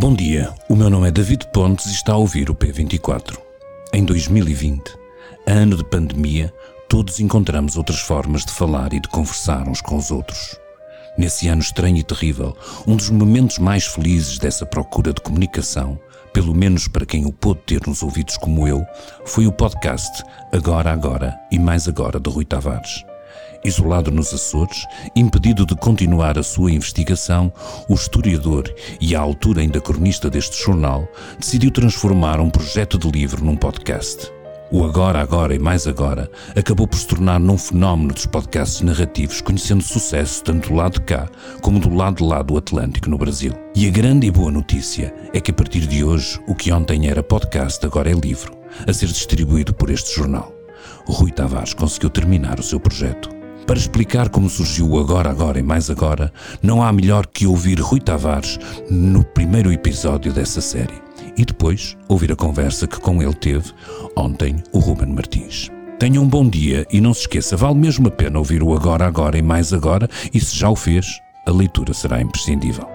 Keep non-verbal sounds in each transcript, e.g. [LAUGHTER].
Bom dia, o meu nome é David Pontes e está a ouvir o P24. Em 2020, ano de pandemia, todos encontramos outras formas de falar e de conversar uns com os outros. Nesse ano estranho e terrível, um dos momentos mais felizes dessa procura de comunicação, pelo menos para quem o pôde ter nos ouvidos como eu, foi o podcast Agora Agora e Mais Agora de Rui Tavares. Isolado nos Açores, impedido de continuar a sua investigação, o historiador e à altura ainda cronista deste jornal decidiu transformar um projeto de livro num podcast. O Agora, Agora e Mais Agora acabou por se tornar num fenómeno dos podcasts narrativos, conhecendo sucesso tanto do lado de cá como do lado de lá do Atlântico no Brasil. E a grande e boa notícia é que a partir de hoje, o que ontem era podcast agora é livro, a ser distribuído por este jornal. Rui Tavares conseguiu terminar o seu projeto. Para explicar como surgiu Agora, Agora e Mais Agora, não há melhor que ouvir Rui Tavares no primeiro episódio dessa série e depois ouvir a conversa que com ele teve ontem o Ruben Martins. Tenha um bom dia e não se esqueça, vale mesmo a pena ouvir o Agora, Agora e Mais Agora e se já o fez, a leitura será imprescindível.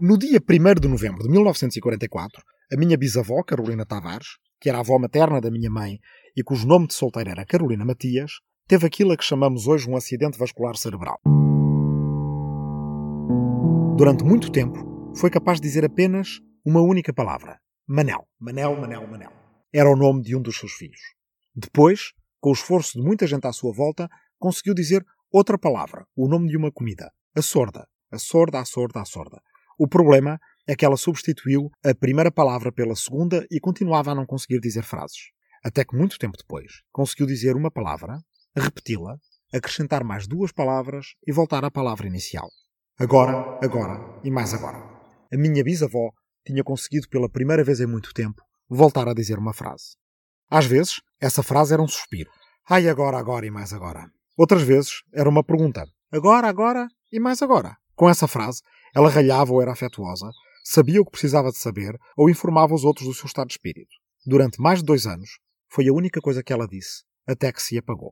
No dia 1 de novembro de 1944, a minha bisavó, Carolina Tavares, que era a avó materna da minha mãe e cujo nome de solteira era Carolina Matias, teve aquilo a que chamamos hoje um acidente vascular cerebral. Durante muito tempo, foi capaz de dizer apenas uma única palavra: Manel. Manel, Manel, Manel. Era o nome de um dos seus filhos. Depois, com o esforço de muita gente à sua volta, conseguiu dizer outra palavra, o nome de uma comida: a sorda. A sorda, a sorda, a sorda. O problema é que ela substituiu a primeira palavra pela segunda e continuava a não conseguir dizer frases. Até que muito tempo depois conseguiu dizer uma palavra, repeti-la, acrescentar mais duas palavras e voltar à palavra inicial. Agora, agora e mais agora. A minha bisavó tinha conseguido pela primeira vez em muito tempo voltar a dizer uma frase. Às vezes, essa frase era um suspiro. Ai, agora, agora e mais agora. Outras vezes, era uma pergunta. Agora, agora e mais agora. Com essa frase, ela ralhava ou era afetuosa, sabia o que precisava de saber ou informava os outros do seu estado de espírito. Durante mais de dois anos, foi a única coisa que ela disse, até que se apagou.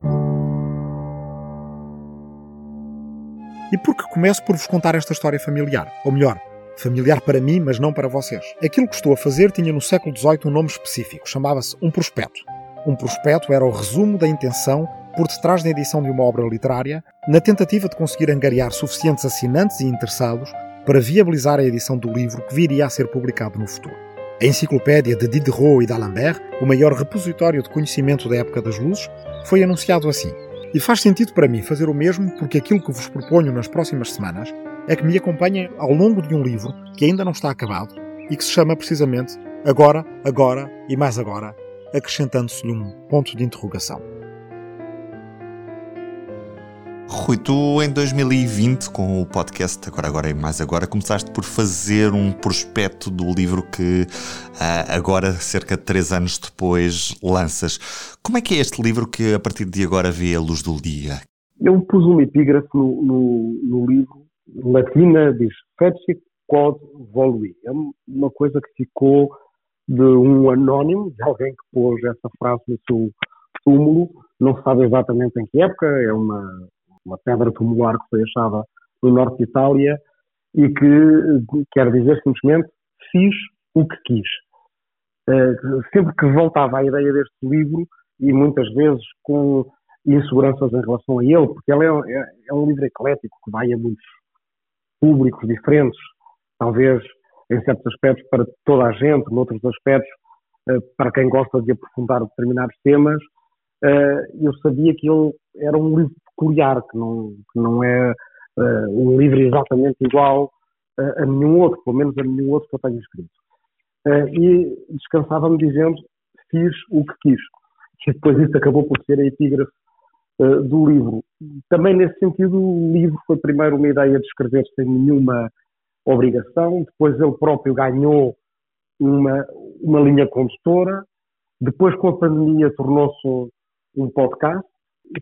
E por que começo por vos contar esta história familiar? Ou melhor, familiar para mim, mas não para vocês. Aquilo que estou a fazer tinha no século XVIII um nome específico, chamava-se um prospecto. Um prospecto era o resumo da intenção por detrás da edição de uma obra literária, na tentativa de conseguir angariar suficientes assinantes e interessados para viabilizar a edição do livro que viria a ser publicado no futuro. A enciclopédia de Diderot e d'Alembert, o maior repositório de conhecimento da época das luzes, foi anunciado assim. E faz sentido para mim fazer o mesmo porque aquilo que vos proponho nas próximas semanas é que me acompanhem ao longo de um livro que ainda não está acabado e que se chama precisamente Agora, Agora e Mais Agora, acrescentando-se-lhe um ponto de interrogação. Rui, tu em 2020, com o podcast Agora Agora e Mais Agora, começaste por fazer um prospecto do livro que uh, agora, cerca de três anos depois, lanças. Como é que é este livro que a partir de agora vê a luz do dia? Eu pus um epígrafe no, no, no livro, latina, diz Feci quod volui. É uma coisa que ficou de um anónimo, de alguém que pôs essa frase no seu túmulo, não se sabe exatamente em que época, é uma uma pedra tumular que foi achada no norte de Itália e que quer dizer simplesmente fiz o que quis. Uh, sempre que voltava à ideia deste livro, e muitas vezes com inseguranças em relação a ele, porque ele é, é, é um livro eclético que vai a muitos públicos diferentes, talvez em certos aspectos para toda a gente, noutros aspectos uh, para quem gosta de aprofundar determinados temas, uh, eu sabia que ele era um livro peculiar, que não, que não é uh, um livro exatamente igual uh, a nenhum outro, pelo menos a nenhum outro que eu tenha escrito. Uh, e descansava-me dizendo, fiz o que quis. E depois isso acabou por ser a epígrafe do livro. Também nesse sentido, o livro foi primeiro uma ideia de escrever sem nenhuma obrigação, depois ele próprio ganhou uma, uma linha condutora, depois com a pandemia tornou-se um podcast,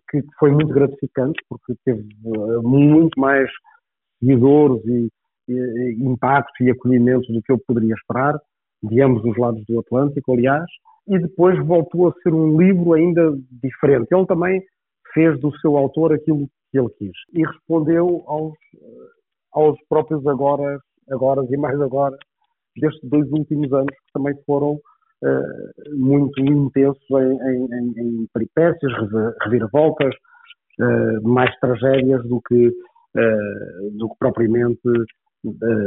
que foi muito gratificante, porque teve eh, muito mais seguidores e, e, impacto e acolhimento do que eu poderia esperar, de ambos os lados do Atlântico, aliás, e depois voltou a ser um livro ainda diferente. Ele também fez do seu autor aquilo que ele quis e respondeu aos, aos próprios agora, agora e mais agora destes dois últimos anos que também foram uh, muito intensos em, em, em peripécias, reviravoltas, uh, mais tragédias do que, uh, do que propriamente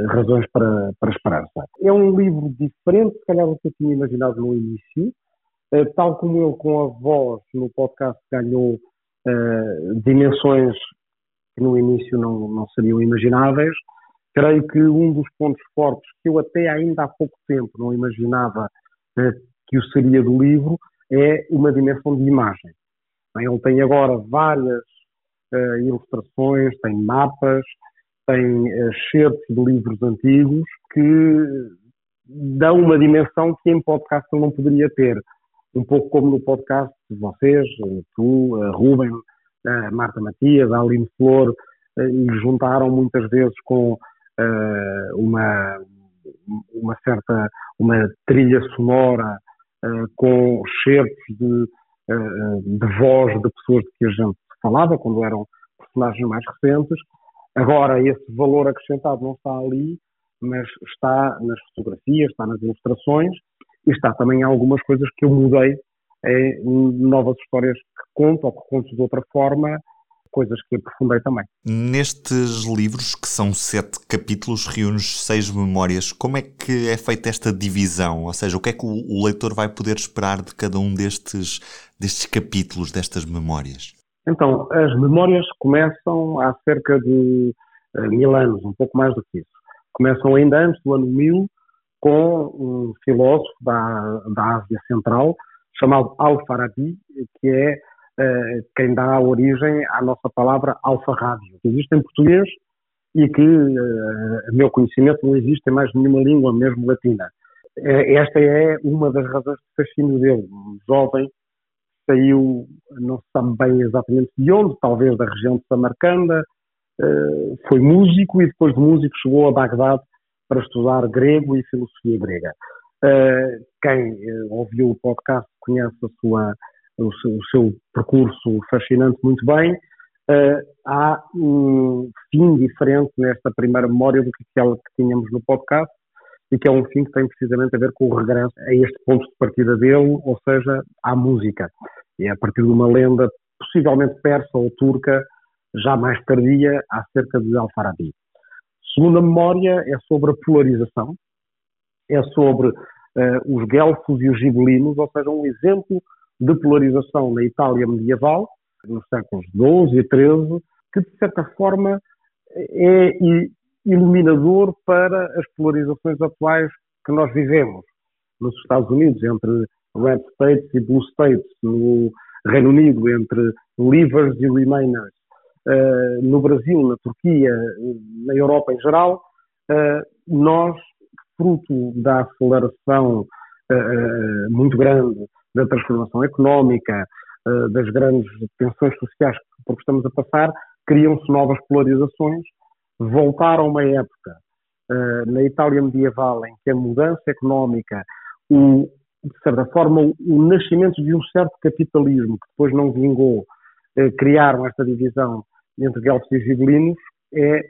razões para, para esperança. É um livro diferente, se calhar, do que eu tinha imaginado no início, tal como ele com a voz no podcast ganhou dimensões que no início não, não seriam imagináveis. Creio que um dos pontos fortes que eu até ainda há pouco tempo não imaginava eh, que o seria do livro é uma dimensão de imagem. Ele tem agora várias uh, ilustrações, tem mapas, tem excertos de livros antigos que dão uma dimensão que em podcast não poderia ter. Um pouco como no podcast vocês, tu, Ruben, Marta Matias, a Aline Flor, eh, juntaram muitas vezes com uh, uma, uma certa uma trilha sonora uh, com certos de, uh, de voz de pessoas de que a gente falava quando eram personagens mais recentes. Agora esse valor acrescentado não está ali, mas está nas fotografias, está nas ilustrações e está também em algumas coisas que eu mudei é novas histórias que conto ou que conto de outra forma, coisas que aprofundei também. Nestes livros, que são sete capítulos, reúnes seis memórias, como é que é feita esta divisão? Ou seja, o que é que o leitor vai poder esperar de cada um destes, destes capítulos, destas memórias? Então, as memórias começam há cerca de uh, mil anos, um pouco mais do que isso. Começam ainda antes do ano 1000, com um filósofo da, da Ásia Central, chamado Al-Farabi, que é quem dá origem à nossa palavra alfarrádio, que existe em português e que, uh, a meu conhecimento, não existe em mais nenhuma língua, mesmo latina. Uh, esta é uma das razões de fascínio dele. Um jovem saiu, não se sabe bem exatamente de onde, talvez da região de Samarcanda, foi músico e depois de músico chegou a Bagdade para estudar grego e filosofia grega. Quem ouviu o podcast conhece a sua, o, seu, o seu percurso fascinante muito bem. Uh, há um fim diferente nesta primeira memória do que aquela que tínhamos no podcast e que é um fim que tem precisamente a ver com o regresso a este ponto de partida dele, ou seja, à música. E é a partir de uma lenda possivelmente persa ou turca, já mais tardia, acerca de Al-Farabi. Segunda memória é sobre a polarização, é sobre uh, os guelfos e os gibelinos, ou seja, um exemplo de polarização na Itália medieval, nos séculos XII e XIII, que de certa forma é iluminador para as polarizações atuais que nós vivemos. Nos Estados Unidos, entre Red States e Blue States, no Reino Unido, entre Leavers e Remainers, uh, no Brasil, na Turquia, na Europa em geral, uh, nós fruto da aceleração uh, muito grande da transformação económica, uh, das grandes tensões sociais por que estamos a passar, criam-se novas polarizações, voltaram a uma época uh, na Itália medieval em que a mudança económica, o, de certa forma, o, nascimento de um certo capitalismo que depois não vingou, criaram esta divisão entre guelfos e gibelinos, é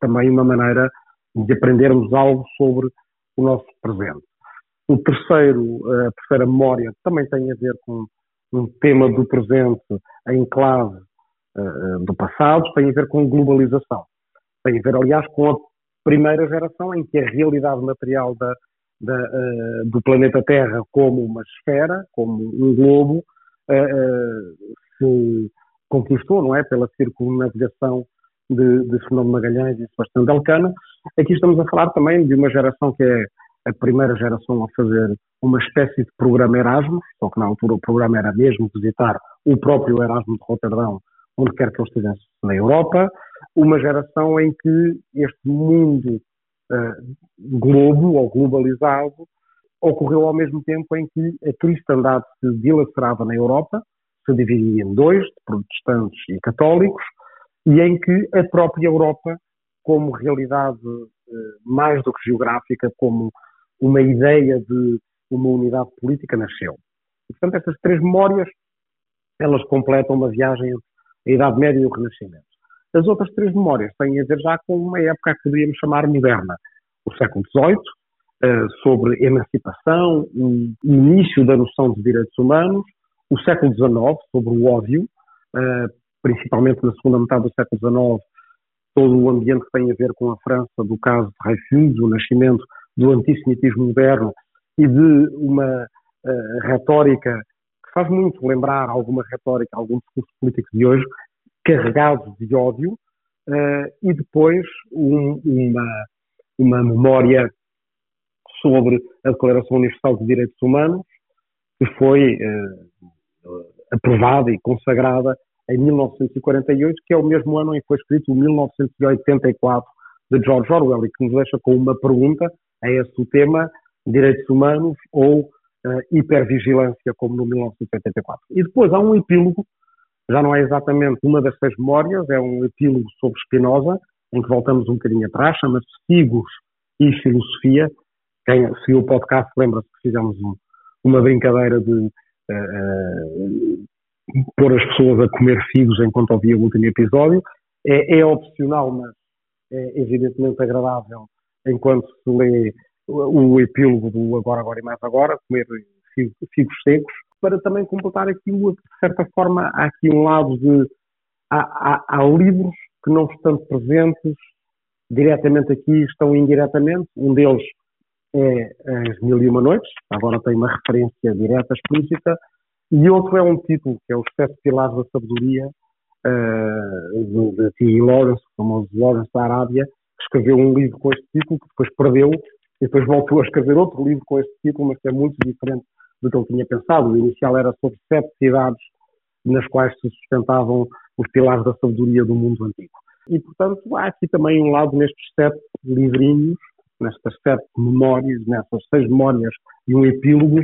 também uma maneira de aprendermos algo sobre o nosso presente. O terceiro, a terceira memória, também tem a ver com um tema do presente em clave uh, do passado, tem a ver com globalização. Tem a ver, aliás, com a primeira geração em que a realidade material da, da, uh, do planeta Terra como uma esfera, como um globo, uh, se conquistou, não é? Pela circunnavigação de, de Fernando Magalhães e Sebastião Delcano. Aqui estamos a falar também de uma geração que é a primeira geração a fazer uma espécie de programa Erasmus, só que na altura o programa era mesmo visitar o próprio Erasmus de Roterdão, onde quer que ele estivesse na Europa, uma geração em que este mundo uh, globo ou globalizado ocorreu ao mesmo tempo em que a cristandade se dilacerava na Europa, se dividia em dois, protestantes e católicos, e em que a própria Europa, como realidade eh, mais do que geográfica, como uma ideia de uma unidade política, nasceu. E, portanto, estas três memórias elas completam uma viagem entre a Idade Média e o Renascimento. As outras três memórias têm a ver já com uma época que poderíamos chamar moderna. O século XVIII, uh, sobre emancipação, o início da noção de direitos humanos, o século XIX, sobre o ódio, uh, principalmente na segunda metade do século XIX, todo o ambiente que tem a ver com a França, do caso de Dreyfus, o nascimento do antissemitismo moderno e de uma uh, retórica que faz muito lembrar alguma retórica, algum discurso político de hoje, carregado de ódio, uh, e depois um, uma, uma memória sobre a Declaração Universal de Direitos Humanos, que foi uh, aprovada e consagrada em 1948, que é o mesmo ano em que foi escrito o 1984 de George Orwell, e que nos deixa com uma pergunta, é esse o tema, direitos humanos ou uh, hipervigilância, como no 1984. E depois há um epílogo, já não é exatamente uma das seis memórias, é um epílogo sobre Spinoza, em que voltamos um bocadinho atrás, chama-se Figos e Filosofia. Quem seguiu o podcast lembra-se que fizemos um, uma brincadeira de uh, uh, pôr as pessoas a comer figos enquanto ouvia o último episódio. É, é opcional, mas é evidentemente agradável enquanto se lê o, epílogo do Agora, Agora e Mais Agora, comer figos, secos, para também completar aquilo, de certa forma, há aqui um lado de. Há, há, há livros que não estão presentes diretamente aqui, estão indiretamente. Um deles é As Mil e Uma Noites, agora tem uma referência direta, explícita, e outro é um título, que é Os Sete Pilares da Sabedoria, uh, de T. Lawrence, o famoso Lawrence da Arábia, escreveu um livro com este título, que depois perdeu, e depois voltou a escrever outro livro com este título, mas que é muito diferente do que ele tinha pensado. O inicial era sobre sete cidades nas quais se sustentavam os pilares da sabedoria do mundo antigo. E, portanto, há aqui também um lado nestes sete livrinhos, nestas sete memórias, nessas seis memórias e um epílogo,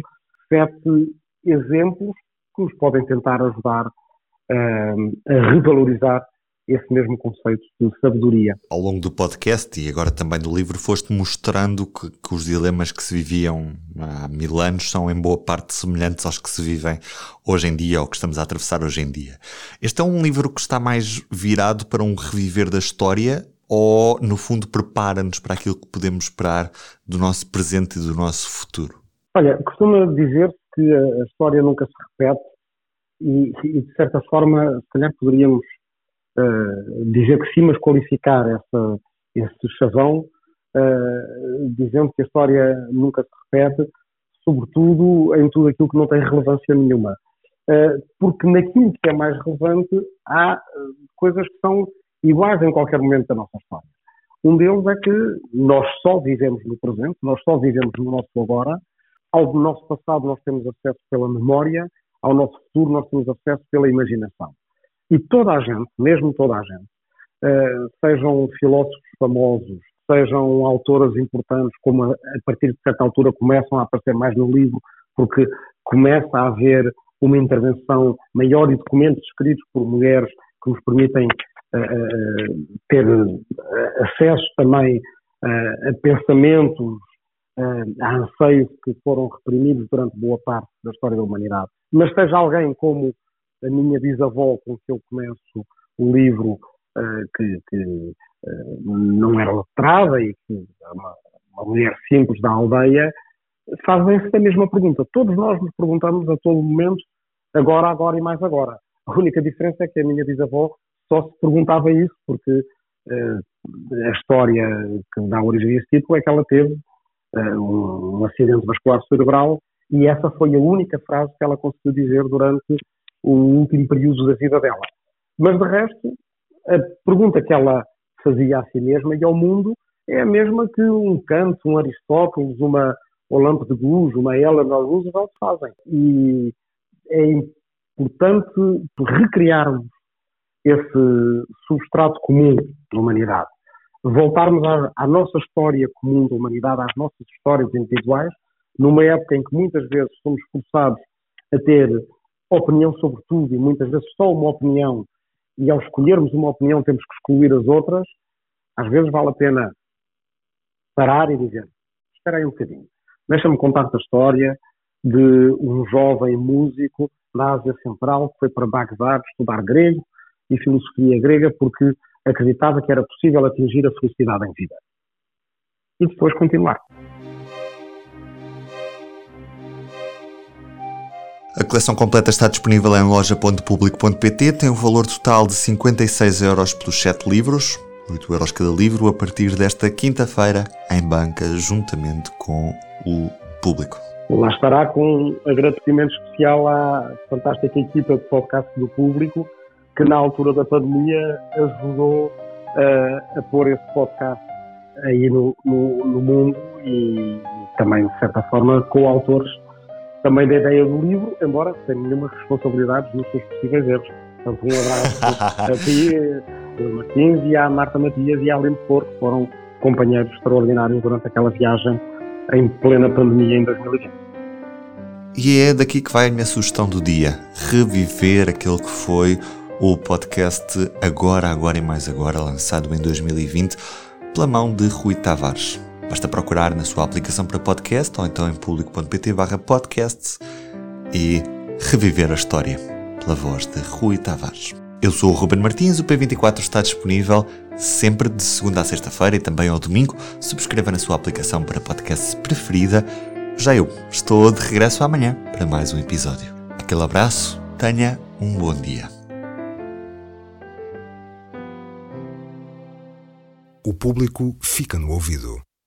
sete exemplos que nos podem tentar ajudar uh, a revalorizar esse mesmo conceito de sabedoria. Ao longo do podcast e agora também do livro, foste mostrando que, que, os dilemas que se viviam há mil anos são em boa parte semelhantes aos que se vivem hoje em dia ou que estamos a atravessar hoje em dia. Este é um livro que está mais virado para um reviver da história ou, no fundo, prepara-nos para aquilo que podemos esperar do nosso presente e do nosso futuro? Olha, costuma dizer que a história nunca se repete e, e de certa forma, se calhar poderíamos uh, dizer que sim, mas qualificar essa, esse chavão, uh, dizendo que a história nunca se repete, sobretudo em tudo aquilo que não tem relevância nenhuma. Uh, porque naquilo que é mais relevante há coisas que são iguais em qualquer momento da nossa história. Um deles é que nós só vivemos no presente, nós só vivemos no nosso agora, ao nosso passado nós temos acesso pela memória, ao nosso futuro nós temos acesso pela imaginação. E toda a gente, mesmo toda a gente, uh, sejam filósofos famosos, sejam autoras importantes, como a, a, partir de certa altura começam a aparecer mais no livro, porque começa a haver uma intervenção maior e documentos escritos por mulheres que nos permitem uh, uh, ter acesso também a pensamentos há anseios que foram reprimidos durante boa parte da história da humanidade. Mas seja alguém como a minha bisavó, com que eu começo o livro, uh, que, que uh, não era letrada e que é uma, uma mulher simples da aldeia, fazem-se a mesma pergunta. Todos nós nos perguntamos a todo momento, agora, agora e mais agora. A única diferença é que a minha bisavó só se perguntava isso, porque uh, a história que dá origem a esse título é que ela teve uh, um, acidente vascular cerebral e essa foi a única frase que ela conseguiu dizer durante o último período da vida dela. Mas de resto, a pergunta que ela fazia a si mesma e ao mundo é a mesma que um Kant, um Aristóteles, uma Olympe de Gouges, uma Eleanor Roosevelt fazem. E é importante recriarmos esse substrato comum da humanidade voltarmos à, à, nossa história comum da humanidade, às nossas histórias individuais, numa época em que muitas vezes somos forçados a ter opinião sobre tudo e muitas vezes só uma opinião, e ao escolhermos uma opinião temos que excluir as outras, às vezes vale a pena parar e dizer: espera aí um bocadinho, deixa-me contar-te a história de um jovem músico da Ásia Central, foi para Bagdad estudar grego e filosofia grega porque acreditava que era possível atingir a felicidade em vida. E depois continuar. A coleção completa está disponível em loja.publico.pt, tem um valor total de 56 euros pelos 7 livros, 8 euros cada livro, a partir desta quinta-feira em banca, juntamente com o público. Lá estará com um agradecimento especial à fantástica equipa de podcast do público, que na altura da pandemia ajudou uh, a pôr esse podcast aí no, no, no mundo e, também, de certa forma, co-autores também da ideia do livro, embora sem nenhuma responsabilidade nos seus possíveis erros. Portanto, um abraço [LAUGHS] a ti, a Martins e à Marta Matias e à Aline Porto, que foram companheiros extraordinários durante aquela viagem em plena pandemia em 2020. E é daqui que vai a minha sugestão do dia: reviver aquele que foi o podcast Agora, Agora e Mais Agora, lançado em 2020 pela mão de Rui Tavares. Basta procurar na sua aplicação para podcast ou então em público.pt podcasts e reviver a história pela voz de Rui Tavares. Eu sou o Ruben Martins, o P24 está disponível sempre de segunda a sexta-feira e também ao domingo. Subscreva na sua aplicação para podcast preferida. Já eu estou de regresso amanhã para mais um episódio. Aquele abraço, tenha um bom dia. O público fica no ouvido.